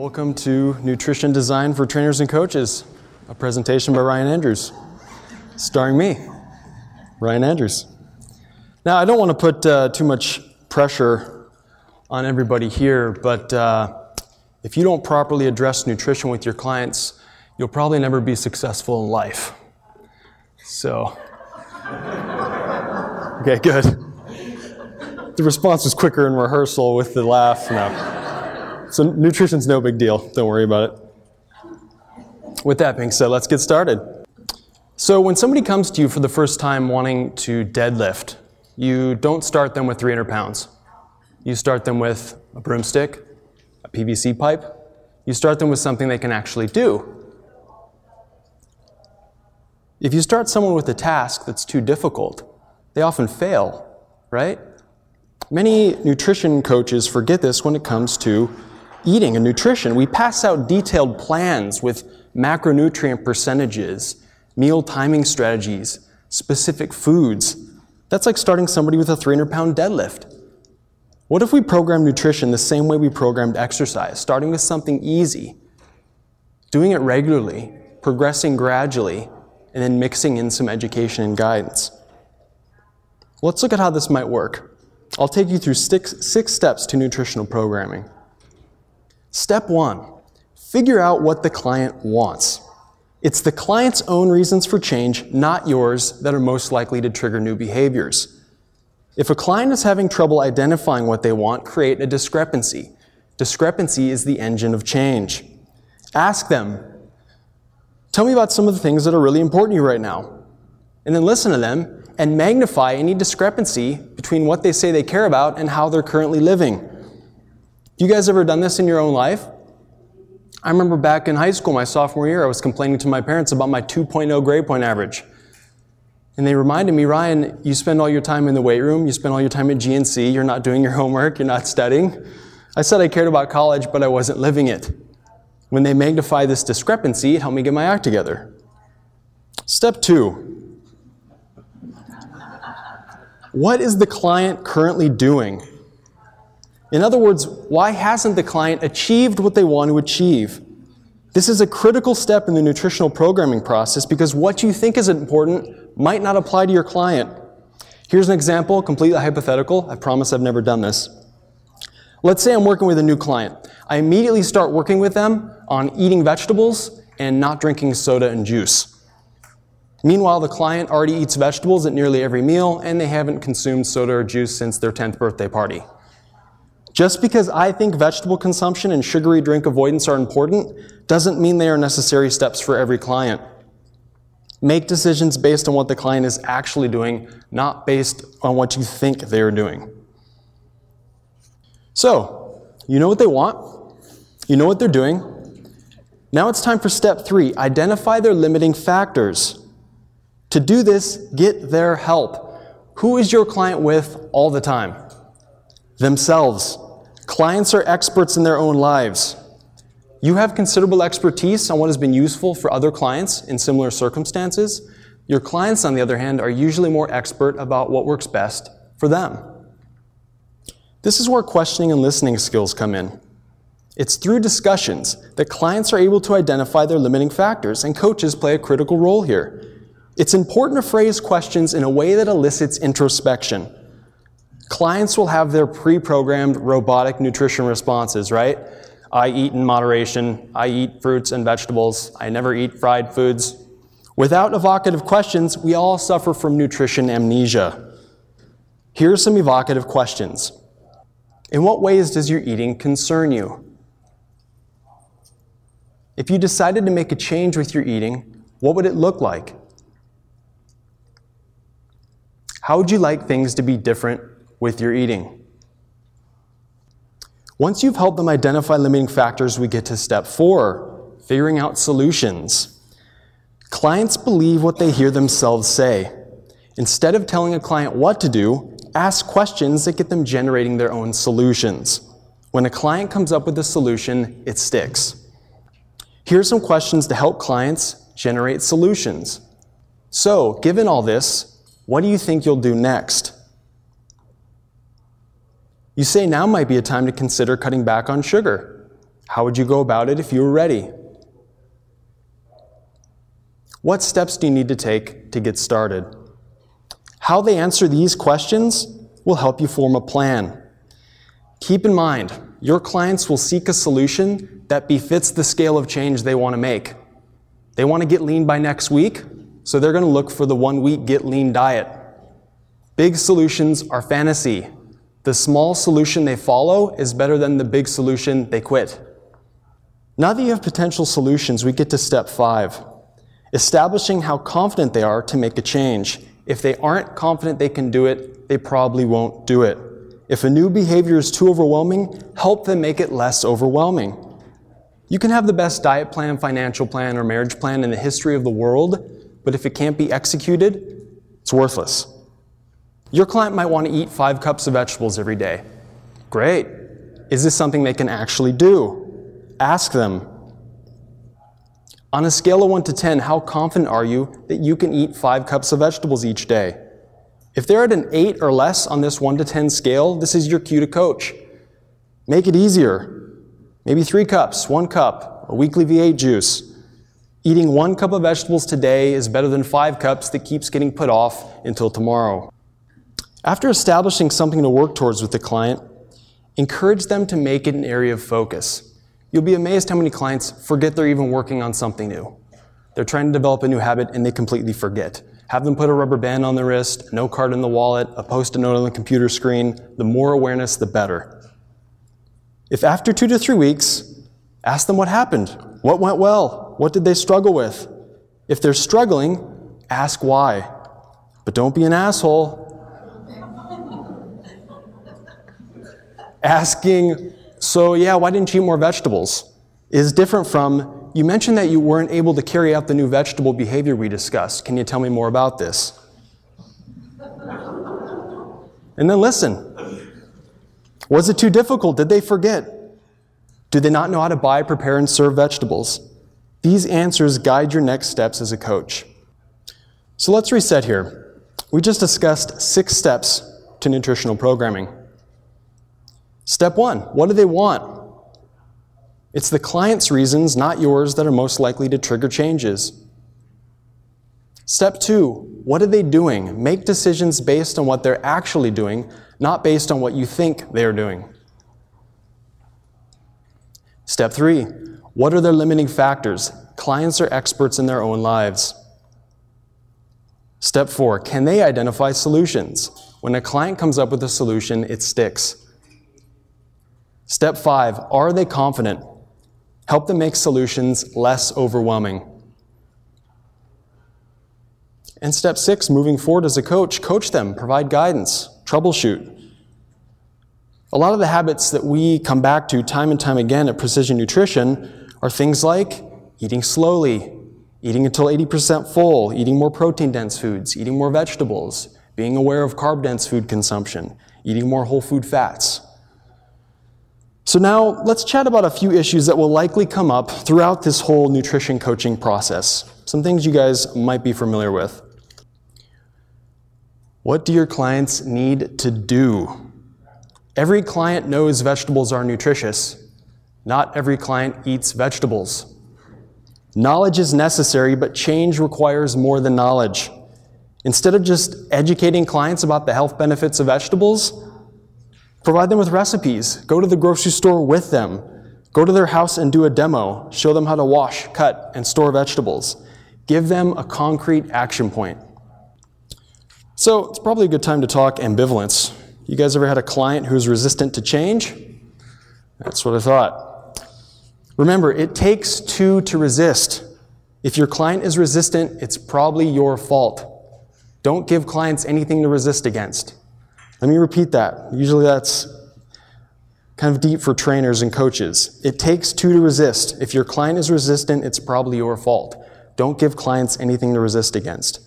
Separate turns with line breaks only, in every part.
Welcome to Nutrition Design for Trainers and Coaches, a presentation by Ryan Andrews, starring me, Ryan Andrews. Now, I don't want to put uh, too much pressure on everybody here, but uh, if you don't properly address nutrition with your clients, you'll probably never be successful in life. So, okay, good. The response was quicker in rehearsal with the laugh. No. So, nutrition's no big deal. Don't worry about it. With that being said, let's get started. So, when somebody comes to you for the first time wanting to deadlift, you don't start them with 300 pounds. You start them with a broomstick, a PVC pipe. You start them with something they can actually do. If you start someone with a task that's too difficult, they often fail, right? Many nutrition coaches forget this when it comes to eating and nutrition. We pass out detailed plans with macronutrient percentages, meal timing strategies, specific foods. That's like starting somebody with a 300 pound deadlift. What if we program nutrition the same way we programmed exercise, starting with something easy, doing it regularly, progressing gradually, and then mixing in some education and guidance? Let's look at how this might work. I'll take you through six, six steps to nutritional programming. Step one figure out what the client wants. It's the client's own reasons for change, not yours, that are most likely to trigger new behaviors. If a client is having trouble identifying what they want, create a discrepancy. Discrepancy is the engine of change. Ask them, tell me about some of the things that are really important to you right now. And then listen to them and magnify any discrepancy between what they say they care about and how they're currently living. You guys ever done this in your own life? I remember back in high school, my sophomore year, I was complaining to my parents about my 2.0 grade point average. And they reminded me, Ryan, you spend all your time in the weight room, you spend all your time at GNC, you're not doing your homework, you're not studying. I said I cared about college, but I wasn't living it. When they magnify this discrepancy, it helped me get my act together. Step two what is the client currently doing? In other words, why hasn't the client achieved what they want to achieve? This is a critical step in the nutritional programming process because what you think is important might not apply to your client. Here's an example, completely hypothetical. I promise I've never done this. Let's say I'm working with a new client. I immediately start working with them on eating vegetables and not drinking soda and juice. Meanwhile, the client already eats vegetables at nearly every meal, and they haven't consumed soda or juice since their 10th birthday party. Just because I think vegetable consumption and sugary drink avoidance are important doesn't mean they are necessary steps for every client. Make decisions based on what the client is actually doing, not based on what you think they are doing. So, you know what they want, you know what they're doing. Now it's time for step three identify their limiting factors. To do this, get their help. Who is your client with all the time? Themselves. Clients are experts in their own lives. You have considerable expertise on what has been useful for other clients in similar circumstances. Your clients, on the other hand, are usually more expert about what works best for them. This is where questioning and listening skills come in. It's through discussions that clients are able to identify their limiting factors, and coaches play a critical role here. It's important to phrase questions in a way that elicits introspection. Clients will have their pre programmed robotic nutrition responses, right? I eat in moderation. I eat fruits and vegetables. I never eat fried foods. Without evocative questions, we all suffer from nutrition amnesia. Here are some evocative questions. In what ways does your eating concern you? If you decided to make a change with your eating, what would it look like? How would you like things to be different with your eating? Once you've helped them identify limiting factors, we get to step four figuring out solutions. Clients believe what they hear themselves say. Instead of telling a client what to do, ask questions that get them generating their own solutions. When a client comes up with a solution, it sticks. Here are some questions to help clients generate solutions. So, given all this, what do you think you'll do next? You say now might be a time to consider cutting back on sugar. How would you go about it if you were ready? What steps do you need to take to get started? How they answer these questions will help you form a plan. Keep in mind, your clients will seek a solution that befits the scale of change they want to make. They want to get lean by next week, so they're going to look for the one week get lean diet. Big solutions are fantasy. The small solution they follow is better than the big solution they quit. Now that you have potential solutions, we get to step five establishing how confident they are to make a change. If they aren't confident they can do it, they probably won't do it. If a new behavior is too overwhelming, help them make it less overwhelming. You can have the best diet plan, financial plan, or marriage plan in the history of the world, but if it can't be executed, it's worthless. Your client might want to eat five cups of vegetables every day. Great. Is this something they can actually do? Ask them. On a scale of 1 to 10, how confident are you that you can eat five cups of vegetables each day? If they're at an 8 or less on this 1 to 10 scale, this is your cue to coach. Make it easier. Maybe three cups, one cup, a weekly V8 juice. Eating one cup of vegetables today is better than five cups that keeps getting put off until tomorrow. After establishing something to work towards with the client, encourage them to make it an area of focus. You'll be amazed how many clients forget they're even working on something new. They're trying to develop a new habit and they completely forget. Have them put a rubber band on the wrist, no card in the wallet, a post-it note on the computer screen. The more awareness, the better. If after two to three weeks, ask them what happened. What went well? What did they struggle with? If they're struggling, ask why. But don't be an asshole. Asking so, yeah, why didn't you eat more vegetables? Is different from, you mentioned that you weren't able to carry out the new vegetable behavior we discussed. Can you tell me more about this? And then listen. Was it too difficult? Did they forget? Do they not know how to buy, prepare, and serve vegetables? These answers guide your next steps as a coach. So let's reset here. We just discussed six steps to nutritional programming. Step one what do they want? It's the client's reasons, not yours, that are most likely to trigger changes. Step two what are they doing? Make decisions based on what they're actually doing, not based on what you think they're doing. Step three what are their limiting factors? Clients are experts in their own lives. Step four can they identify solutions? When a client comes up with a solution, it sticks. Step five, are they confident? Help them make solutions less overwhelming. And step six, moving forward as a coach, coach them, provide guidance, troubleshoot. A lot of the habits that we come back to time and time again at Precision Nutrition are things like eating slowly, eating until 80% full, eating more protein dense foods, eating more vegetables, being aware of carb dense food consumption, eating more whole food fats. So, now let's chat about a few issues that will likely come up throughout this whole nutrition coaching process. Some things you guys might be familiar with. What do your clients need to do? Every client knows vegetables are nutritious. Not every client eats vegetables. Knowledge is necessary, but change requires more than knowledge. Instead of just educating clients about the health benefits of vegetables, Provide them with recipes. Go to the grocery store with them. Go to their house and do a demo. Show them how to wash, cut, and store vegetables. Give them a concrete action point. So it's probably a good time to talk ambivalence. You guys ever had a client who's resistant to change? That's what I thought. Remember, it takes two to resist. If your client is resistant, it's probably your fault. Don't give clients anything to resist against. Let me repeat that. Usually that's kind of deep for trainers and coaches. It takes two to resist. If your client is resistant, it's probably your fault. Don't give clients anything to resist against.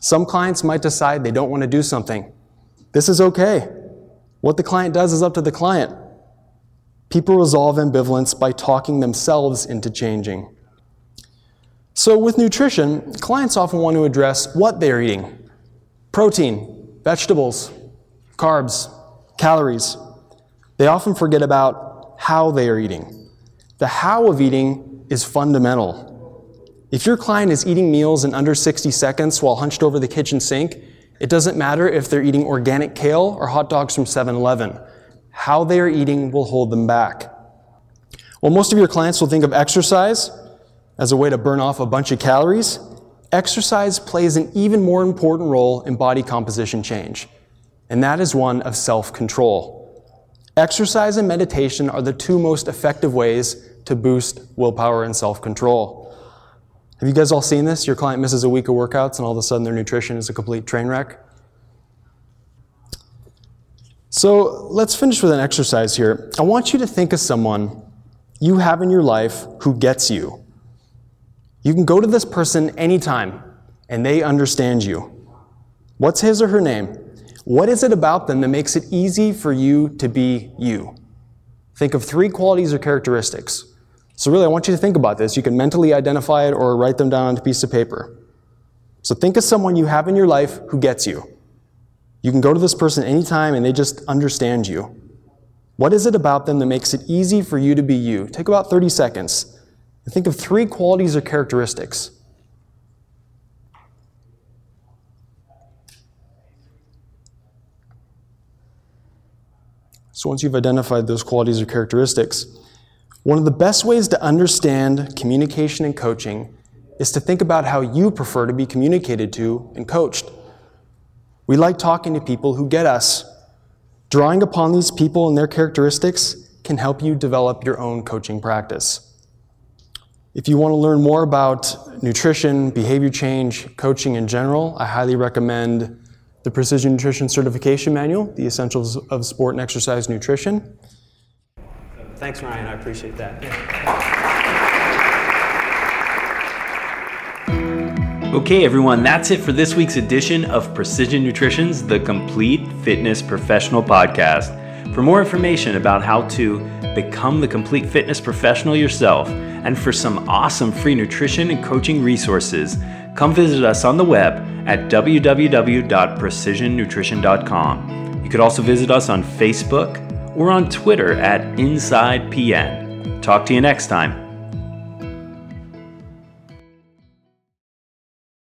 Some clients might decide they don't want to do something. This is okay. What the client does is up to the client. People resolve ambivalence by talking themselves into changing. So, with nutrition, clients often want to address what they're eating protein, vegetables, carbs, calories. They often forget about how they are eating. The how of eating is fundamental. If your client is eating meals in under 60 seconds while hunched over the kitchen sink, it doesn't matter if they're eating organic kale or hot dogs from 7 Eleven. How they are eating will hold them back. While most of your clients will think of exercise as a way to burn off a bunch of calories, exercise plays an even more important role in body composition change, and that is one of self control. Exercise and meditation are the two most effective ways to boost willpower and self control. Have you guys all seen this? Your client misses a week of workouts and all of a sudden their nutrition is a complete train wreck? So let's finish with an exercise here. I want you to think of someone you have in your life who gets you. You can go to this person anytime and they understand you. What's his or her name? What is it about them that makes it easy for you to be you? Think of three qualities or characteristics. So, really, I want you to think about this. You can mentally identify it or write them down on a piece of paper. So, think of someone you have in your life who gets you. You can go to this person anytime and they just understand you. What is it about them that makes it easy for you to be you? Take about 30 seconds and think of three qualities or characteristics. Once you've identified those qualities or characteristics, one of the best ways to understand communication and coaching is to think about how you prefer to be communicated to and coached. We like talking to people who get us. Drawing upon these people and their characteristics can help you develop your own coaching practice. If you want to learn more about nutrition, behavior change, coaching in general, I highly recommend the Precision Nutrition Certification Manual, The Essentials of Sport and Exercise Nutrition.
Thanks, Ryan. I appreciate that.
Okay, everyone, that's it for this week's edition of Precision Nutrition's The Complete Fitness Professional Podcast. For more information about how to become the complete fitness professional yourself, and for some awesome free nutrition and coaching resources, come visit us on the web at www.precisionnutrition.com. You could also visit us on Facebook or on Twitter at InsidePN. Talk to you next time.